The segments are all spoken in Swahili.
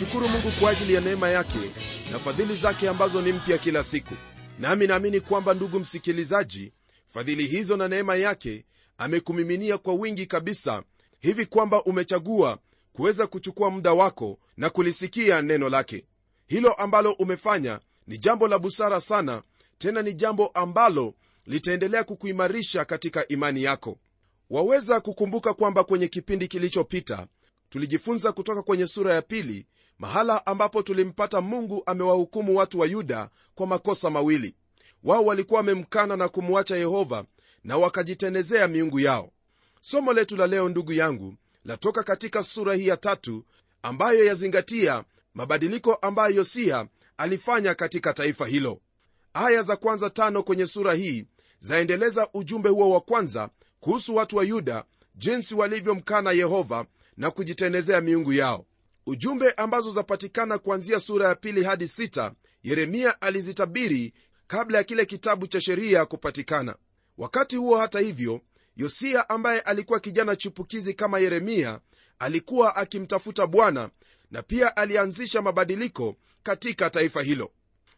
namshukuru mungu kwa ajili ya neema yake na fadhili zake ambazo ni mpya kila siku. Nami naamini kwamba ndugu msikilizaji fadhili hizo na neema yake amekumiminia kwa wingi kabisa hivi kwamba umechagua kuweza kuchukua muda wako na kulisikia neno lake. Hilo ambalo umefanya ni jambo la busara sana tena ni jambo ambalo litaendelea kukuimarisha katika imani yako. Waweza kukumbuka kwamba kwenye kipindi kilichopita tulijifunza kutoka kwenye sura ya pili mahala ambapo tulimpata mungu amewahukumu watu wa yuda kwa makosa mawili. Wao walikuwa wamemkana na kumwacha yehova na wakajitenezea miungu yao. Somo letu la leo ndugu yangu latoka katika sura hii ya tatu ambayo yazingatia mabadiliko ambayo yosia alifanya katika taifa hilo. Aya za kwanza tano kwenye sura hii zaendeleza ujumbe huo wa kwanza kuhusu watu wa yuda jinsi walivyomkana yehova na kujitenezea miungu yao ujumbe ambazo zapatikana kuanzia sura ya pili hadi sita yeremia alizitabiri kabla ya kile kitabu cha sheria kupatikana. Wakati huo hata hivyo yosia ambaye alikuwa kijana chupukizi kama yeremia alikuwa akimtafuta bwana na pia alianzisha mabadiliko katika taifa hilo.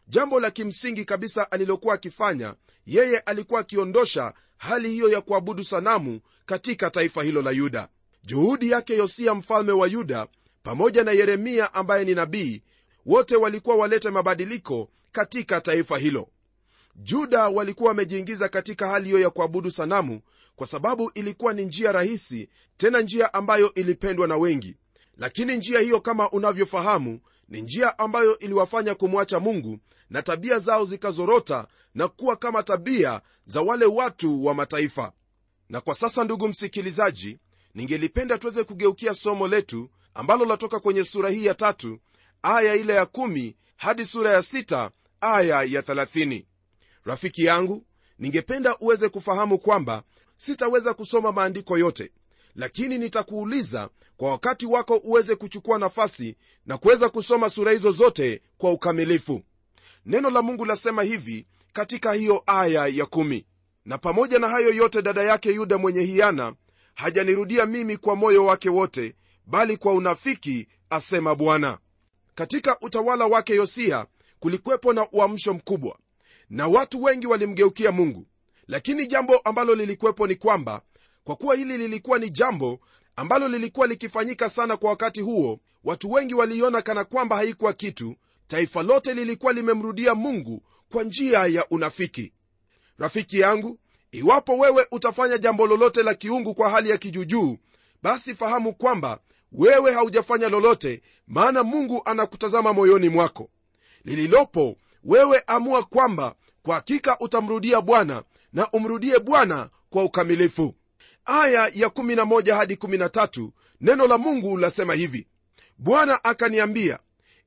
Jambo la kimsingi kabisa alilokuwa akifanya yeye alikuwa akiondosha hali hiyo ya kuabudu sanamu katika taifa hilo la yuda. Juhudi yake yosia mfalme wa yuda pamoja na yeremia ambaye ni nabii wote walikuwa walete mabadiliko katika taifa hilo. Juda walikuwa wamejiingiza katika hali hiyo ya kuabudu sanamu kwa sababu ilikuwa ni njia rahisi tena njia ambayo ilipendwa na wengi. Lakini njia hiyo kama unavyofahamu ni njia ambayo iliwafanya kumwacha mungu na tabia zao zikazorota na kuwa kama tabia za wale watu wa mataifa. Na kwa sasa ndugu msikilizaji ningelipenda tuweze kugeukia somo letu ambalo latoka kwenye sura hii ya tatu aya ile ya kumi hadi sura ya sita aya ya thelathini. Rafiki yangu ningependa uweze kufahamu kwamba sitaweza kusoma maandiko yote lakini nitakuuliza kwa wakati wako uweze kuchukua nafasi na kuweza kusoma sura hizo zote kwa ukamilifu. Neno la mungu lasema hivi katika hiyo aya ya kumi. Na pamoja na hayo yote dada yake yuda mwenye hiana hajanirudia mimi kwa moyo wake wote bali kwa unafiki asema bwana. Katika utawala wake yosia kulikwepo na uamsho mkubwa na watu wengi walimgeukia mungu. Lakini jambo ambalo lilikuwepo ni kwamba kwa kuwa hili lilikuwa ni jambo ambalo lilikuwa likifanyika sana kwa wakati huo watu wengi waliiona kana kwamba haikuwa kitu. Taifa lote lilikuwa limemrudia mungu kwa njia ya unafiki. Rafiki yangu iwapo wewe utafanya jambo lolote la kiungu kwa hali ya kijujuu basi fahamu kwamba wewe haujafanya lolote maana mungu anakutazama moyoni mwako. Lililopo wewe amua kwamba kwa hakika utamrudia bwana na umrudie bwana kwa ukamilifu. Aya ya 11 hadi 13 neno la mungu lasema hivi. Bwana akaniambia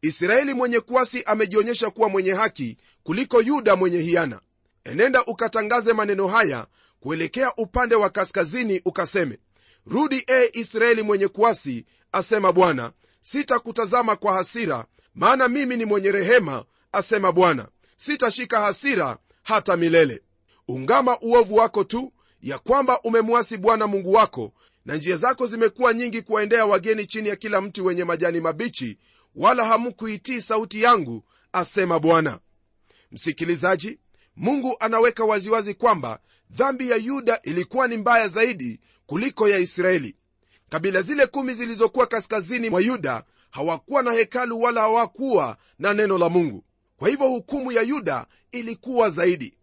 israeli mwenye kuasi amejionyesha kuwa mwenye haki kuliko yuda mwenye hiana. Enenda ukatangaze maneno haya kuelekea upande wa kaskazini ukaseme rudi e israeli mwenye kuasi asema bwana. Sitakutazama kwa hasira maana mimi ni mwenye rehema asema bwana. Sitashika hasira hata milele. Ungama uovu wako tu ya kwamba umemwasi bwana mungu wako na njia zako zimekuwa nyingi kuwaendea wageni chini ya kila mti wenye majani mabichi wala hamkuitii sauti yangu asema bwana. Msikilizaji mungu anaweka waziwazi kwamba dhambi ya yuda ilikuwa ni mbaya zaidi kuliko ya israeli. Kabila zile kumi zilizokuwa kaskazini mwa yuda hawakuwa na hekalu wala hawakuwa na neno la mungu. Kwa hivyo hukumu ya yuda ilikuwa zaidi.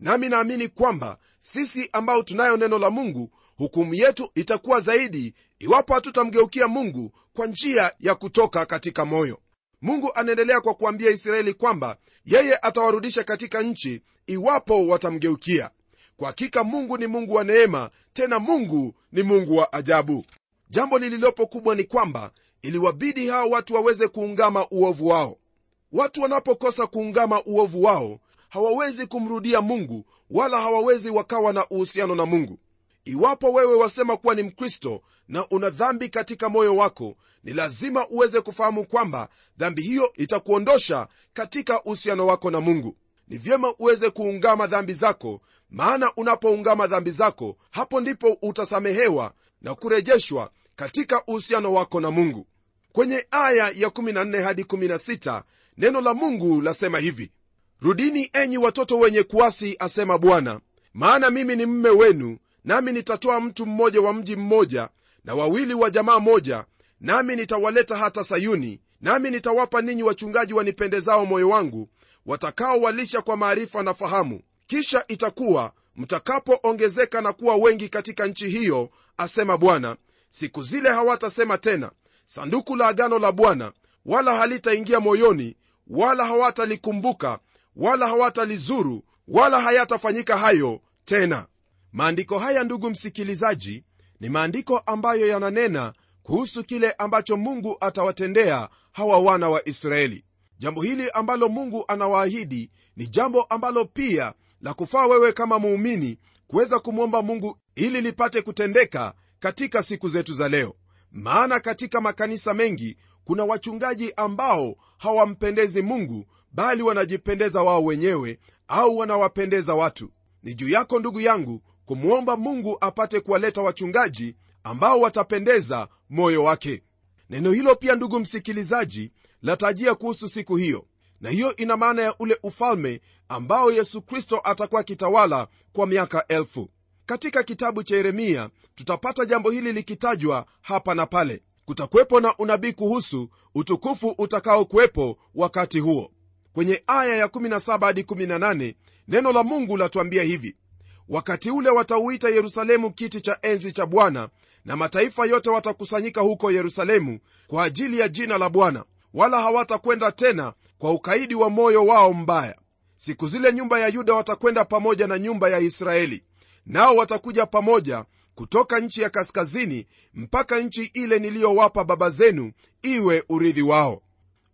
Nami naamini kwamba sisi ambao tunayo neno la mungu hukumu yetu itakuwa zaidi iwapo hatutamgeukia mungu kwa njia ya kutoka katika moyo. Mungu anaendelea kwa kuambia israeli kwamba yeye atawarudisha katika nchi iwapo watamgeukia. Kwa hakika mungu ni mungu wa neema tena mungu ni mungu wa ajabu. Jambo lililopo kubwa ni kwamba iliwabidi hawa watu waweze kuungama uovu wao. Watu wanapokosa kuungama uovu wao hawawezi kumrudia mungu wala hawawezi wakawa na uhusiano na mungu. Iwapo wewe wasema kuwa ni mkristo na una dhambi katika moyo wako ni lazima uweze kufahamu kwamba dhambi hiyo itakuondosha katika uhusiano wako na mungu ni vyema uweze kuungama dhambi zako maana unapoungama dhambi zako hapo ndipo utasamehewa na kurejeshwa katika uhusiano wako na mungu. Kwenye aya ya 14 hadi 16 neno la mungu lasema hivi rudini enyi watoto wenye kuasi asema bwana maana mimi ni mme wenu nami nitatoa mtu mmoja wa mji mmoja na wawili wa jamaa moja nami nitawaleta hata sayuni nami nitawapa ninyi wachungaji wanipendezao moyo wangu watakaowalisha kwa maarifa na fahamu. Kisha itakuwa mtakapoongezeka na kuwa wengi katika nchi hiyo asema bwana. Siku zile hawatasema tena sanduku la agano la bwana wala halitaingia moyoni wala hawatalikumbuka wala hawatalizuru wala hayatafanyika hayo tena. Maandiko haya ndugu msikilizaji ni maandiko ambayo yananena kuhusu kile ambacho mungu atawatendea hawa wana wa israeli. Jambo hili ambalo mungu anawaahidi ni jambo ambalo pia la kufaa wewe kama muumini kuweza kumwomba mungu ili lipate kutendeka katika siku zetu za leo. Maana katika makanisa mengi kuna wachungaji ambao hawampendezi mungu bali wanajipendeza wao wenyewe au wanawapendeza watu. Ni juu yako ndugu yangu kumwomba mungu apate kuwaleta wachungaji ambao watapendeza moyo wake. Neno hilo pia ndugu msikilizaji latajia kuhusu siku hiyo. Na hiyo ina maana ya ule ufalme ambao yesu kristo atakuwa akitawala kwa miaka elfu. Katika kitabu cha yeremia tutapata jambo hili likitajwa hapa na pale. Kutakuwepo na unabii kuhusu utukufu utakaokuwepo wakati huo. Kwenye aya ya 17 hadi 18 neno la mungu latuambia hivi. Wakati ule watauita yerusalemu kiti cha enzi cha bwana na mataifa yote watakusanyika huko yerusalemu kwa ajili ya jina la bwana. Wala hawatakwenda tena kwa ukaidi wa moyo wao mbaya. Siku zile nyumba ya yuda watakwenda pamoja na nyumba ya israeli nao watakuja pamoja kutoka nchi ya kaskazini mpaka nchi ile niliyowapa baba zenu iwe urithi wao.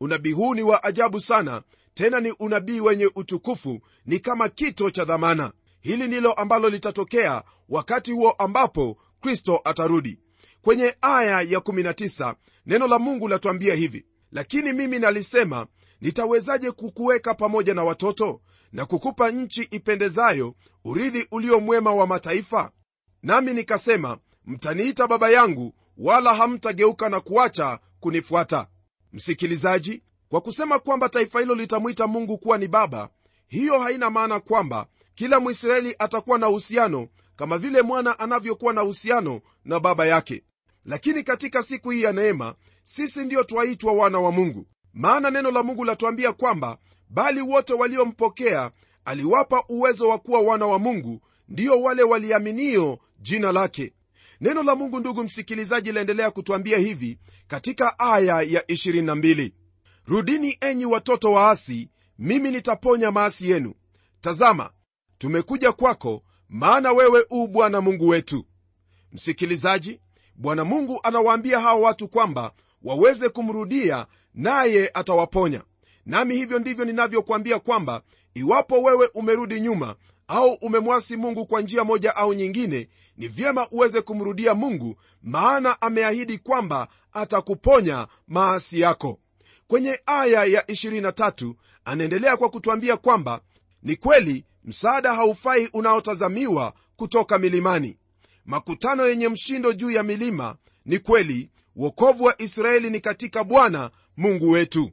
Unabii huu ni wa ajabu sana tena ni unabii wenye utukufu ni kama kito cha dhamana. Hili ndilo ambalo litatokea wakati huo ambapo kristo atarudi. Kwenye aya ya 19 neno la mungu latuambia hivi lakini mimi nalisema nitawezaje kukuweka pamoja na watoto na kukupa nchi ipendezayo urithi ulio mwema wa mataifa? Nami nikasema mtaniita baba yangu wala hamtageuka na kuacha kunifuata. Msikilizaji kwa kusema kwamba taifa hilo litamwita mungu kuwa ni baba hiyo haina maana kwamba kila mwisraeli atakuwa na uhusiano kama vile mwana anavyokuwa na uhusiano na baba yake. Lakini katika siku hii ya neema sisi ndiyo twaitwa wana wa mungu. Maana neno la mungu latuambia kwamba bali wote waliompokea aliwapa uwezo wa kuwa wana wa mungu ndiyo wale waliaminio jina lake. Neno la mungu ndugu msikilizaji laendelea kutwambia hivi katika aya ya 22 rudini enyi watoto waasi mimi nitaponya maasi yenu. Tazama tumekuja kwako maana wewe u bwana mungu wetu. Msikilizaji bwana mungu anawaambia hawa watu kwamba waweze kumrudia naye atawaponya. Nami hivyo ndivyo ninavyokuambia kwamba iwapo wewe umerudi nyuma au umemwasi mungu kwa njia moja au nyingine ni vyema uweze kumrudia mungu maana ameahidi kwamba atakuponya maasi yako. Kwenye aya ya 23 anaendelea kwa kutwambia kwamba ni kweli msaada haufai unaotazamiwa kutoka milimani. Makutano yenye mshindo juu ya milima ni kweli wokovu wa israeli ni katika bwana mungu wetu.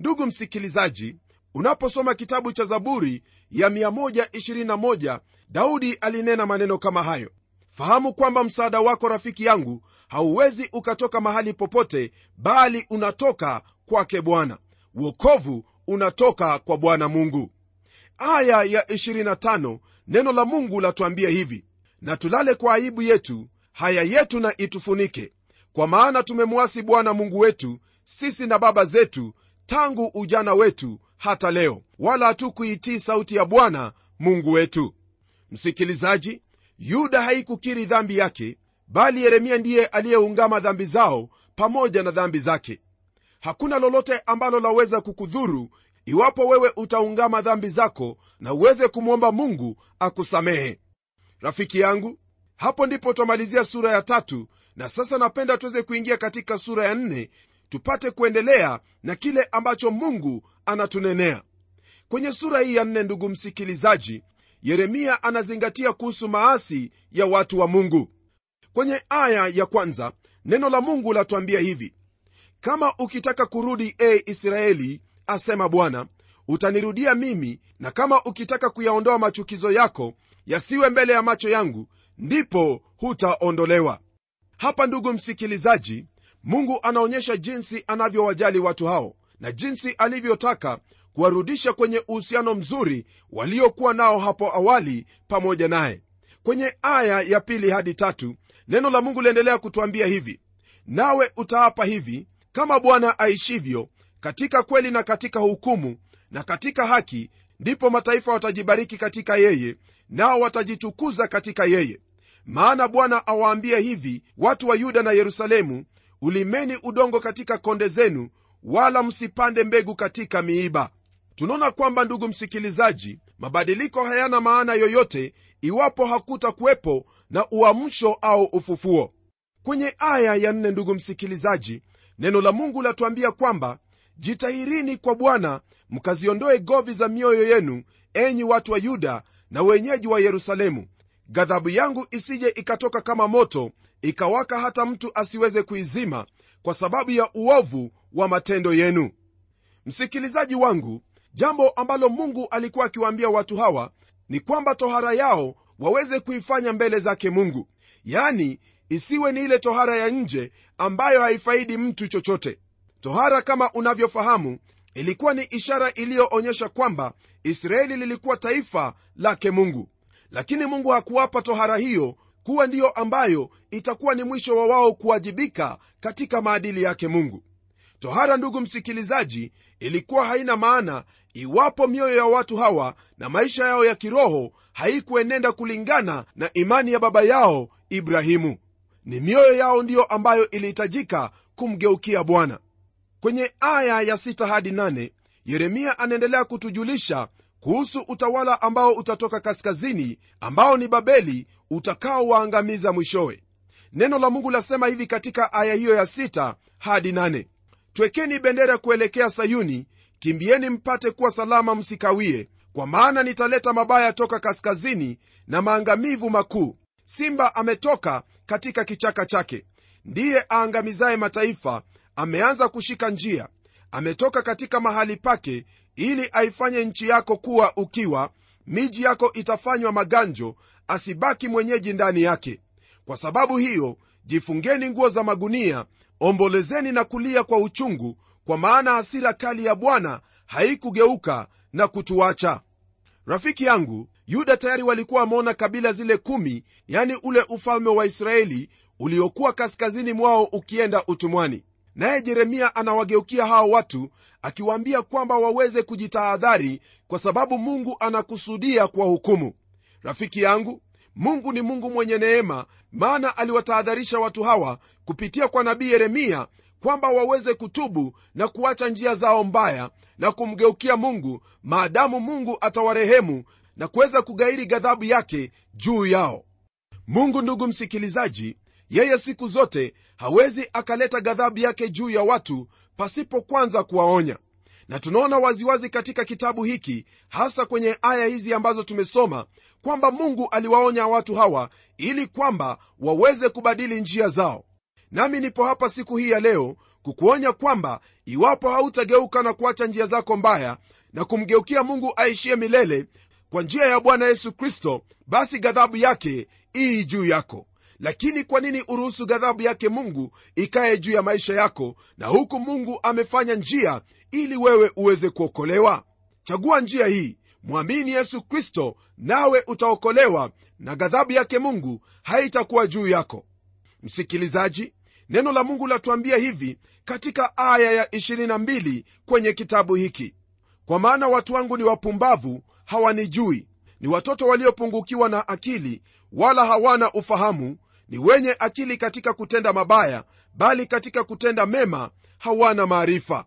Ndugu msikilizaji unaposoma kitabu cha zaburi ya 121 daudi alinena maneno kama hayo. Fahamu kwamba msaada wako rafiki yangu hauwezi ukatoka mahali popote bali unatoka kwake bwana. Uokovu unatoka kwa bwana mungu aya ya 25 neno la mungu latuambia hivi na tulale kwa aibu yetu haya yetu na itufunike. Kwa maana tumemwasi bwana mungu wetu sisi na baba zetu tangu ujana wetu hata leo. Wala hatukuitii sauti ya bwana mungu wetu. Msikilizaji yuda haikukiri dhambi yake bali yeremia ndiye aliyeungama dhambi zao pamoja na dhambi zake. Hakuna lolote ambalo laweza kukudhuru iwapo wewe utaungama dhambi zako na uweze kumwomba mungu akusamehe. Rafiki yangu hapo ndipo twamalizia sura ya tatu na sasa napenda tuweze kuingia katika sura ya nne tupate kuendelea na kile ambacho mungu anatunenea. Kwenye sura hii ya nne ndugu msikilizaji yeremia anazingatia kuhusu maasi ya watu wa mungu. Kwenye aya ya kwanza neno la mungu latuambia hivi kama ukitaka kurudi e israeli asema bwana utanirudia mimi na kama ukitaka kuyaondoa machukizo yako yasiwe mbele ya macho yangu ndipo hutaondolewa. Hapa ndugu msikilizaji mungu anaonyesha jinsi anavyowajali watu hao na jinsi alivyotaka kuwarudisha kwenye uhusiano mzuri waliokuwa nao hapo awali pamoja naye. Kwenye aya ya pili hadi tatu neno la mungu liendelea kutwambia hivi nawe utaapa hivi kama bwana aishivyo katika kweli na katika hukumu na katika haki ndipo mataifa watajibariki katika yeye nao watajitukuza katika yeye. Maana bwana awaambia hivi watu wa yuda na yerusalemu ulimeni udongo katika konde zenu wala msipande mbegu katika miiba. Tunaona kwamba ndugu msikilizaji mabadiliko hayana maana yoyote iwapo hakuta kuwepo na uamsho au ufufuo. Kwenye aya ya nne ndugu msikilizaji neno la mungu latuambia kwamba jitahirini kwa bwana mkaziondoe govi za mioyo yenu enyi watu wa yuda na wenyeji wa yerusalemu. Ghadhabu yangu isije ikatoka kama moto ikawaka hata mtu asiweze kuizima kwa sababu ya uovu wa matendo yenu. Msikilizaji wangu jambo ambalo mungu alikuwa akiwaambia watu hawa ni kwamba tohara yao waweze kuifanya mbele zake mungu. Yani isiwe ni ile tohara ya nje ambayo haifaidi mtu chochote tohara kama unavyofahamu ilikuwa ni ishara iliyoonyesha kwamba israeli lilikuwa taifa lake mungu. Lakini mungu hakuwapa tohara hiyo kuwa ndiyo ambayo itakuwa ni mwisho wa wao kuwajibika katika maadili yake mungu. Tohara ndugu msikilizaji ilikuwa haina maana iwapo mioyo ya watu hawa na maisha yao ya kiroho haikuenenda kulingana na imani ya baba yao ibrahimu. Ni mioyo yao ndiyo ambayo ilihitajika kumgeukia bwana kwenye aya ya 6 hadi 8 yeremia anaendelea kutujulisha kuhusu utawala ambao utatoka kaskazini ambao ni babeli utakaowaangamiza mwishowe. Neno la mungu lasema hivi katika aya hiyo ya 6 hadi 8 twekeni bendera kuelekea sayuni kimbieni mpate kuwa salama msikawie kwa maana nitaleta mabaya toka kaskazini na maangamivu makuu. Simba ametoka katika kichaka chake ndiye aangamizaye mataifa ameanza kushika njia. Ametoka katika mahali pake ili aifanye nchi yako kuwa ukiwa miji yako itafanywa maganjo asibaki mwenyeji ndani yake. Kwa sababu hiyo jifungeni nguo za magunia ombolezeni na kulia kwa uchungu kwa maana hasira kali ya bwana haikugeuka na kutuacha. Rafiki yangu yuda tayari walikuwa wameona kabila zile kumi yani ule ufalme wa israeli uliokuwa kaskazini mwao ukienda utumwani naye jeremia anawageukia hao watu akiwaambia kwamba waweze kujitahadhari kwa sababu mungu anakusudia kwa hukumu rafiki yangu mungu ni mungu mwenye neema maana aliwatahadharisha watu hawa kupitia kwa nabii yeremia kwamba waweze kutubu na kuacha njia zao mbaya na kumgeukia mungu maadamu mungu atawarehemu na kuweza kugairi ghadhabu yake juu yao. Mungu ndugu msikilizaji yeye siku zote hawezi akaleta ghadhabu yake juu ya watu pasipo kwanza kuwaonya. Na tunaona waziwazi katika kitabu hiki hasa kwenye aya hizi ambazo tumesoma kwamba mungu aliwaonya watu hawa ili kwamba waweze kubadili njia zao. Nami nipo hapa siku hii ya leo kukuonya kwamba iwapo hautageuka na kuacha njia zako mbaya na kumgeukia mungu aishie milele kwa njia ya bwana yesu kristo basi ghadhabu yake ii juu yako lakini kwa nini uruhusu ghadhabu yake mungu ikaye juu ya maisha yako na huku mungu amefanya njia ili wewe uweze kuokolewa? Chagua njia hii. Mwamini yesu kristo nawe utaokolewa na ghadhabu yake mungu haitakuwa juu yako. Msikilizaji neno la mungu latuambia hivi katika aya ya 22 kwenye kitabu hiki. Kwa maana watu wangu ni wapumbavu hawanijui. Ni watoto waliopungukiwa na akili wala hawana ufahamu ni wenye akili katika kutenda mabaya bali katika kutenda mema hawana maarifa.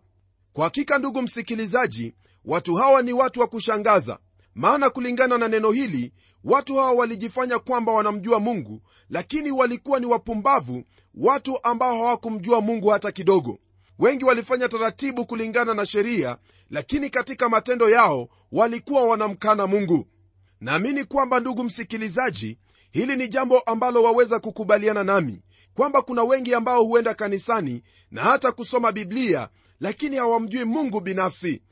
Kwa hakika ndugu msikilizaji watu hawa ni watu wa kushangaza. Maana kulingana na neno hili watu hawa walijifanya kwamba wanamjua mungu lakini walikuwa ni wapumbavu watu ambao hawakumjua mungu hata kidogo. Wengi walifanya taratibu kulingana na sheria lakini katika matendo yao walikuwa wanamkana mungu. Naamini kwamba ndugu msikilizaji hili ni jambo ambalo waweza kukubaliana nami kwamba kuna wengi ambao huenda kanisani na hata kusoma biblia lakini hawamjui mungu binafsi.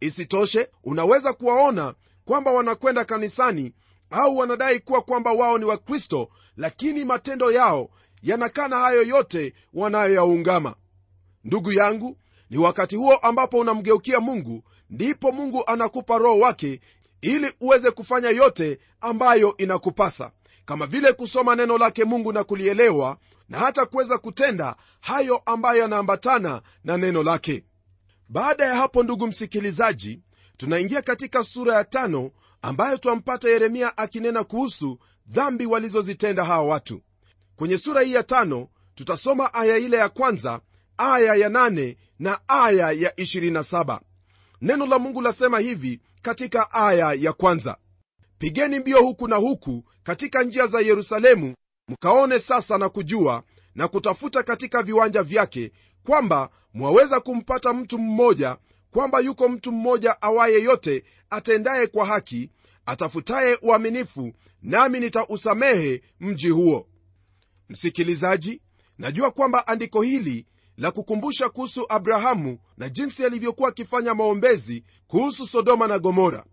Isitoshe unaweza kuwaona kwamba wanakwenda kanisani au wanadai kuwa kwamba wao ni wakristo lakini matendo yao yanakana hayo yote wanayoyaungama. Ndugu yangu ni wakati huo ambapo unamgeukia mungu ndipo mungu anakupa roho wake ili uweze kufanya yote ambayo inakupasa kama vile kusoma neno lake mungu na kulielewa na hata kuweza kutenda hayo ambayo yanaambatana na neno lake. Baada ya hapo ndugu msikilizaji tunaingia katika sura ya tano ambayo twampata yeremia akinena kuhusu dhambi walizozitenda hawa watu. Kwenye sura hii ya tano tutasoma aya ile ya kwanza aya ya nane na aya ya 27 neno la mungu lasema hivi katika aya ya kwanza pigeni mbio huku na huku katika njia za yerusalemu mkaone sasa na kujua na kutafuta katika viwanja vyake kwamba mwaweza kumpata mtu mmoja kwamba yuko mtu mmoja awaye yote atendaye kwa haki atafutaye uaminifu nami nitausamehe mji huo. Msikilizaji najua kwamba andiko hili la kukumbusha kuhusu abrahamu na jinsi alivyokuwa akifanya maombezi kuhusu sodoma na gomora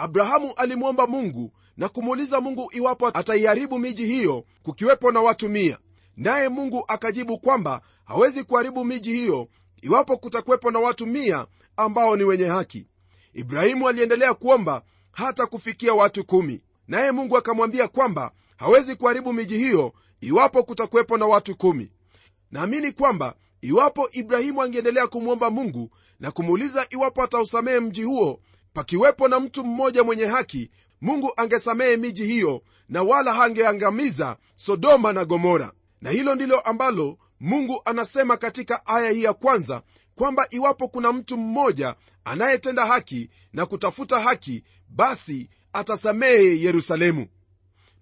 abrahamu alimwomba mungu na kumuuliza mungu iwapo ataiharibu miji hiyo kukiwepo na watu mia. Naye mungu akajibu kwamba hawezi kuharibu miji hiyo iwapo kutakuwepo na watu mia ambao ni wenye haki. Ibrahimu aliendelea kuomba hata kufikia watu kumi. Naye mungu akamwambia kwamba hawezi kuharibu miji hiyo iwapo kutakuwepo na watu kumi. Naamini kwamba iwapo ibrahimu angeendelea kumwomba mungu na kumuuliza iwapo atausamehe mji huo pakiwepo na mtu mmoja mwenye haki mungu angesamehe miji hiyo na wala hangeangamiza sodoma na gomora. Na hilo ndilo ambalo mungu anasema katika aya hii ya kwanza kwamba iwapo kuna mtu mmoja anayetenda haki na kutafuta haki basi atasamehe yerusalemu.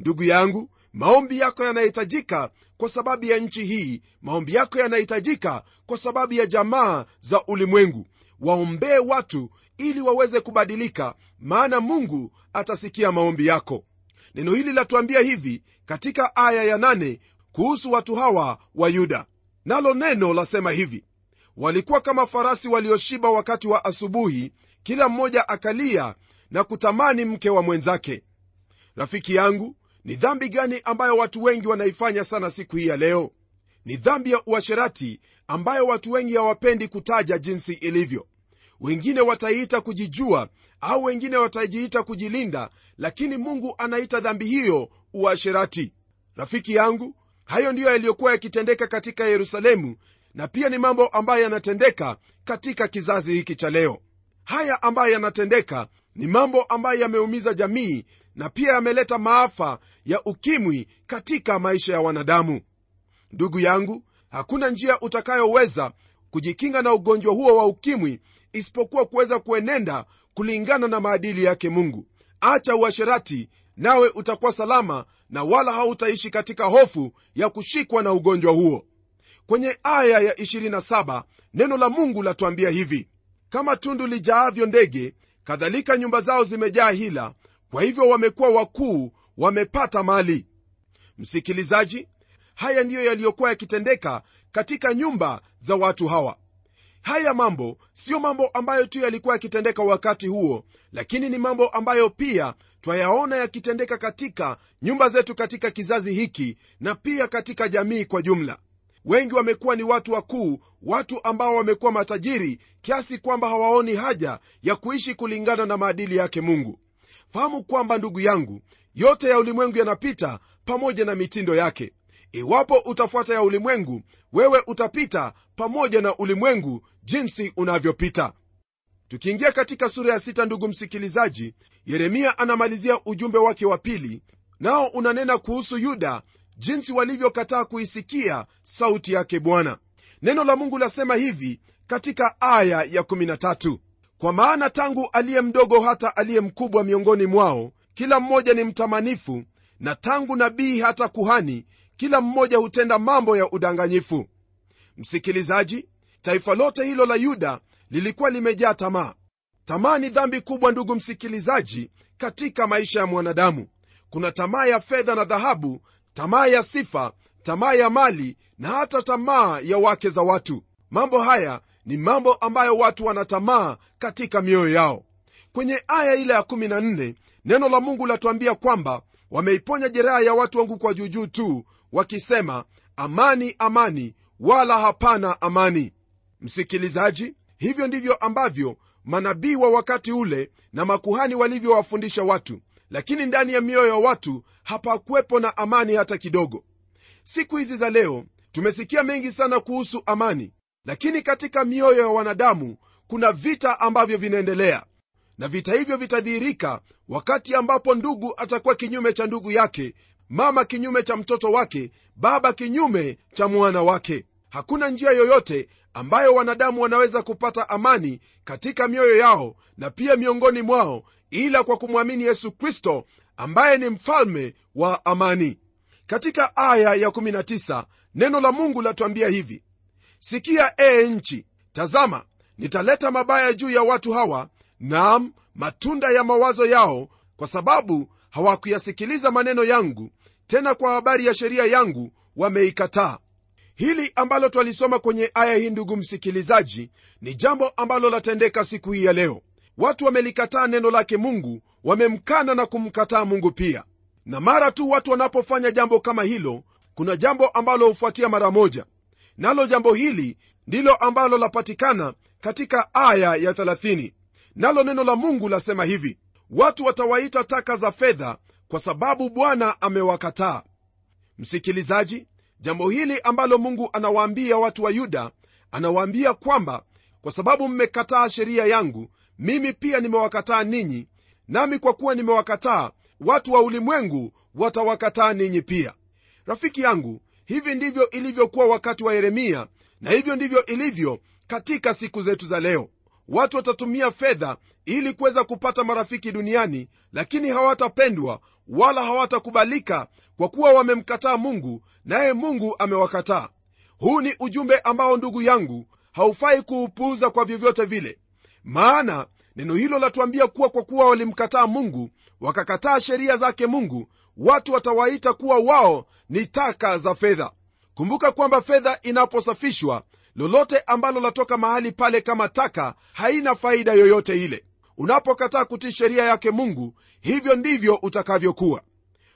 Ndugu yangu maombi yako yanahitajika kwa sababu ya nchi hii. Maombi yako yanahitajika kwa sababu ya jamaa za ulimwengu. Waombee watu ili waweze kubadilika maana mungu atasikia maombi yako. Neno hili latuambia hivi katika aya ya nane kuhusu watu hawa wa yuda. Nalo neno lasema hivi walikuwa kama farasi walioshiba wakati wa asubuhi kila mmoja akalia na kutamani mke wa mwenzake. Rafiki yangu ni dhambi gani ambayo watu wengi wanaifanya sana siku hii ya leo? Ni dhambi ya uasherati ambayo watu wengi hawapendi kutaja jinsi ilivyo wengine wataiita kujijua au wengine watajiita kujilinda lakini mungu anaita dhambi hiyo uasherati. Rafiki yangu hayo ndiyo yaliyokuwa yakitendeka katika yerusalemu na pia ni mambo ambayo yanatendeka katika kizazi hiki cha leo. Haya ambayo yanatendeka ni mambo ambayo yameumiza jamii na pia yameleta maafa ya ukimwi katika maisha ya wanadamu. Ndugu yangu hakuna njia utakayoweza kujikinga na ugonjwa huo wa ukimwi isipokuwa kuweza kuenenda kulingana na maadili yake mungu. Acha uasherati nawe utakuwa salama na wala hautaishi katika hofu ya kushikwa na ugonjwa huo. Kwenye aya ya 27 neno la mungu latuambia hivi kama tundu lijaavyo ndege kadhalika nyumba zao zimejaa hila kwa hivyo wamekuwa wakuu wamepata mali. Msikilizaji haya ndiyo yaliyokuwa yakitendeka katika nyumba za watu hawa haya mambo siyo mambo ambayo tu yalikuwa yakitendeka wakati huo lakini ni mambo ambayo pia twayaona yakitendeka katika nyumba zetu katika kizazi hiki na pia katika jamii kwa jumla. Wengi wamekuwa ni watu wakuu watu ambao wamekuwa matajiri kiasi kwamba hawaoni haja ya kuishi kulingana na maadili yake mungu. Fahamu kwamba ndugu yangu yote ya ulimwengu yanapita pamoja na mitindo yake iwapo utafuata ya ulimwengu wewe utapita pamoja na ulimwengu jinsi unavyopita. Tukiingia katika sura ya sita ndugu msikilizaji yeremia anamalizia ujumbe wake wa pili nao unanena kuhusu yuda jinsi walivyokataa kuisikia sauti yake bwana. Neno la mungu lasema hivi katika aya ya 13 kwa maana tangu aliye mdogo hata aliye mkubwa miongoni mwao kila mmoja ni mtamanifu na tangu nabii hata kuhani kila mmoja hutenda mambo ya udanganyifu. Msikilizaji taifa lote hilo la yuda lilikuwa limejaa tamaa. Tamaa ni dhambi kubwa ndugu msikilizaji katika maisha ya mwanadamu. Kuna tamaa ya fedha na dhahabu tamaa ya sifa tamaa ya mali na hata tamaa ya wake za watu. Mambo haya ni mambo ambayo watu wanatamaa katika mioyo yao. Kwenye aya ile ya 14 neno la mungu latuambia kwamba wameiponya jeraha ya watu wangu kwa juujuu tu wakisema amani amani wala hapana amani. Msikilizaji hivyo ndivyo ambavyo manabii wa wakati ule na makuhani walivyowafundisha watu. Lakini ndani ya mioyo ya watu hapakuwepo na amani hata kidogo. Siku hizi za leo tumesikia mengi sana kuhusu amani. Lakini katika mioyo ya wanadamu kuna vita ambavyo vinaendelea. Na vita hivyo vitadhihirika wakati ambapo ndugu atakuwa kinyume cha ndugu yake mama kinyume cha mtoto wake baba kinyume cha mwana wake. Hakuna njia yoyote ambayo wanadamu wanaweza kupata amani katika mioyo yao na pia miongoni mwao ila kwa kumwamini yesu kristo ambaye ni mfalme wa amani. Katika aya ya 19 neno la mungu latuambia hivi sikia ee nchi tazama nitaleta mabaya juu ya watu hawa naam matunda ya mawazo yao kwa sababu hawakuyasikiliza maneno yangu tena kwa habari ya sheria yangu wameikataa. Hili ambalo twalisoma kwenye aya hii ndugu msikilizaji ni jambo ambalo latendeka siku hii ya leo. Watu wamelikataa neno lake mungu wamemkana na kumkataa mungu pia. Na mara tu watu wanapofanya jambo kama hilo kuna jambo ambalo hufuatia mara moja. Nalo jambo hili ndilo ambalo lapatikana katika aya ya 30 nalo neno la mungu lasema hivi watu watawaita taka za fedha kwa sababu bwana amewakataa. Msikilizaji jambo hili ambalo mungu anawaambia watu wa yuda anawaambia kwamba kwa sababu mmekataa sheria yangu mimi pia nimewakataa ninyi nami kwa kuwa nimewakataa watu wa ulimwengu watawakataa ninyi pia. Rafiki yangu hivi ndivyo ilivyokuwa wakati wa yeremia na hivyo ndivyo ilivyo katika siku zetu za leo. Watu watatumia fedha ili kuweza kupata marafiki duniani lakini hawatapendwa wala hawatakubalika kwa kuwa wamemkataa mungu naye mungu amewakataa. Huu ni ujumbe ambao ndugu yangu haufai kuupuuza kwa vyovyote vile. Maana neno hilo latuambia kuwa kwa kuwa walimkataa mungu wakakataa sheria zake mungu watu watawaita kuwa wao ni taka za fedha. Kumbuka kwamba fedha inaposafishwa lolote ambalo latoka mahali pale kama taka haina faida yoyote ile unapokataa kutii sheria yake mungu hivyo ndivyo utakavyokuwa.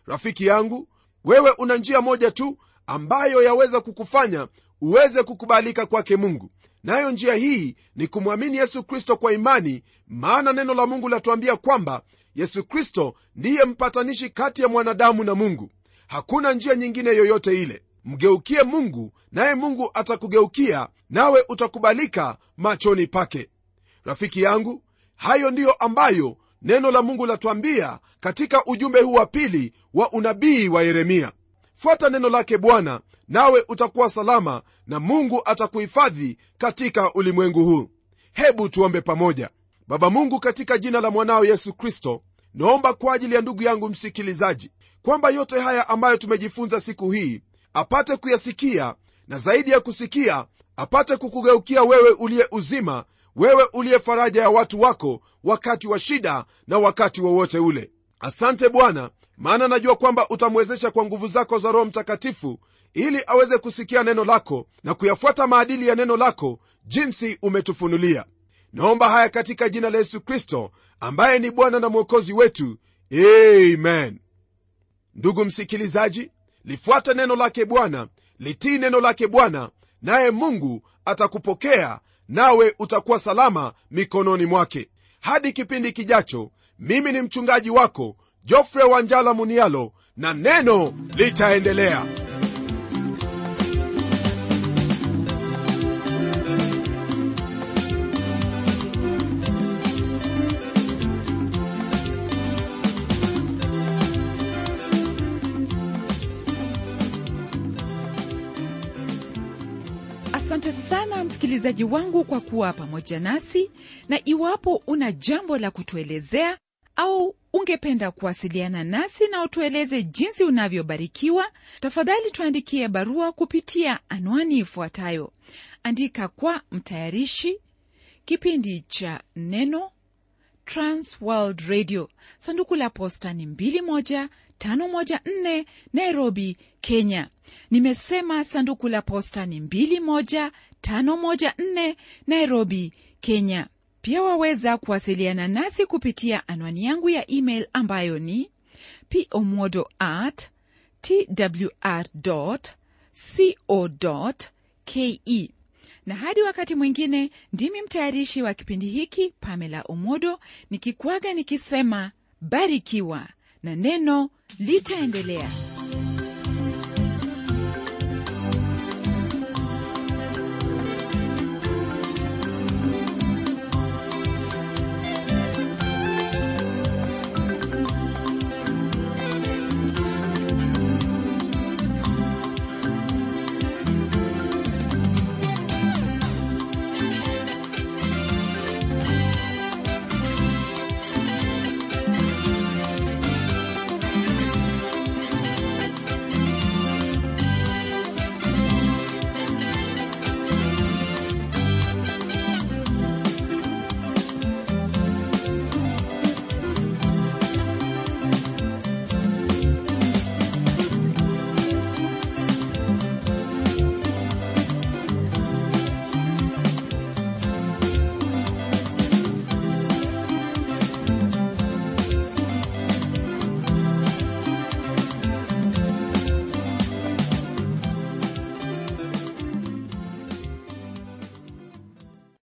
Rafiki yangu wewe una njia moja tu ambayo yaweza kukufanya uweze kukubalika kwake mungu. Nayo njia hii ni kumwamini yesu kristo kwa imani maana neno la mungu latuambia kwamba yesu kristo ndiye mpatanishi kati ya mwanadamu na mungu. Hakuna njia nyingine yoyote ile. Mgeukie mungu naye mungu atakugeukia nawe utakubalika machoni pake. Rafiki yangu hayo ndiyo ambayo neno la mungu latuambia katika ujumbe huu wa pili wa unabii wa yeremia. Fuata neno lake bwana nawe utakuwa salama na mungu atakuhifadhi katika ulimwengu huu. Hebu tuombe pamoja. Baba mungu katika jina la mwanao yesu kristo naomba kwa ajili ya ndugu yangu msikilizaji kwamba yote haya ambayo tumejifunza siku hii apate kuyasikia na zaidi ya kusikia apate kukugeukia wewe uliye uzima wewe uliye faraja ya watu wako wakati wa shida na wakati wowote wa ule. Asante bwana maana najua kwamba utamwezesha kwa nguvu zako za roho mtakatifu ili aweze kusikia neno lako na kuyafuata maadili ya neno lako jinsi umetufunulia. Naomba haya katika jina la yesu kristo ambaye ni bwana na mwokozi wetu. Amen. Ndugu msikilizaji lifuate neno lake bwana litii neno lake bwana naye mungu atakupokea nawe utakuwa salama mikononi mwake. Hadi kipindi kijacho mimi ni mchungaji wako jofre wanjala munialo na neno litaendelea msikilizaji wangu kwa kuwa pamoja nasi na iwapo una jambo la kutuelezea au ungependa kuwasiliana nasi na utueleze jinsi unavyobarikiwa tafadhali tuandikie barua kupitia anwani ifuatayo. Andika kwa mtayarishi kipindi cha neno transworld radio. Sanduku la posta ni 21514 nairobi kenya. Nimesema sanduku la posta ni 21514 nairobi kenya. Pia waweza kuwasiliana nasi kupitia anwani yangu ya email ambayo ni pomodo at twr co ke na hadi wakati mwingine ndimi mtayarishi wa kipindi hiki pamela omodo nikikwaga nikisema barikiwa na neno litaendelea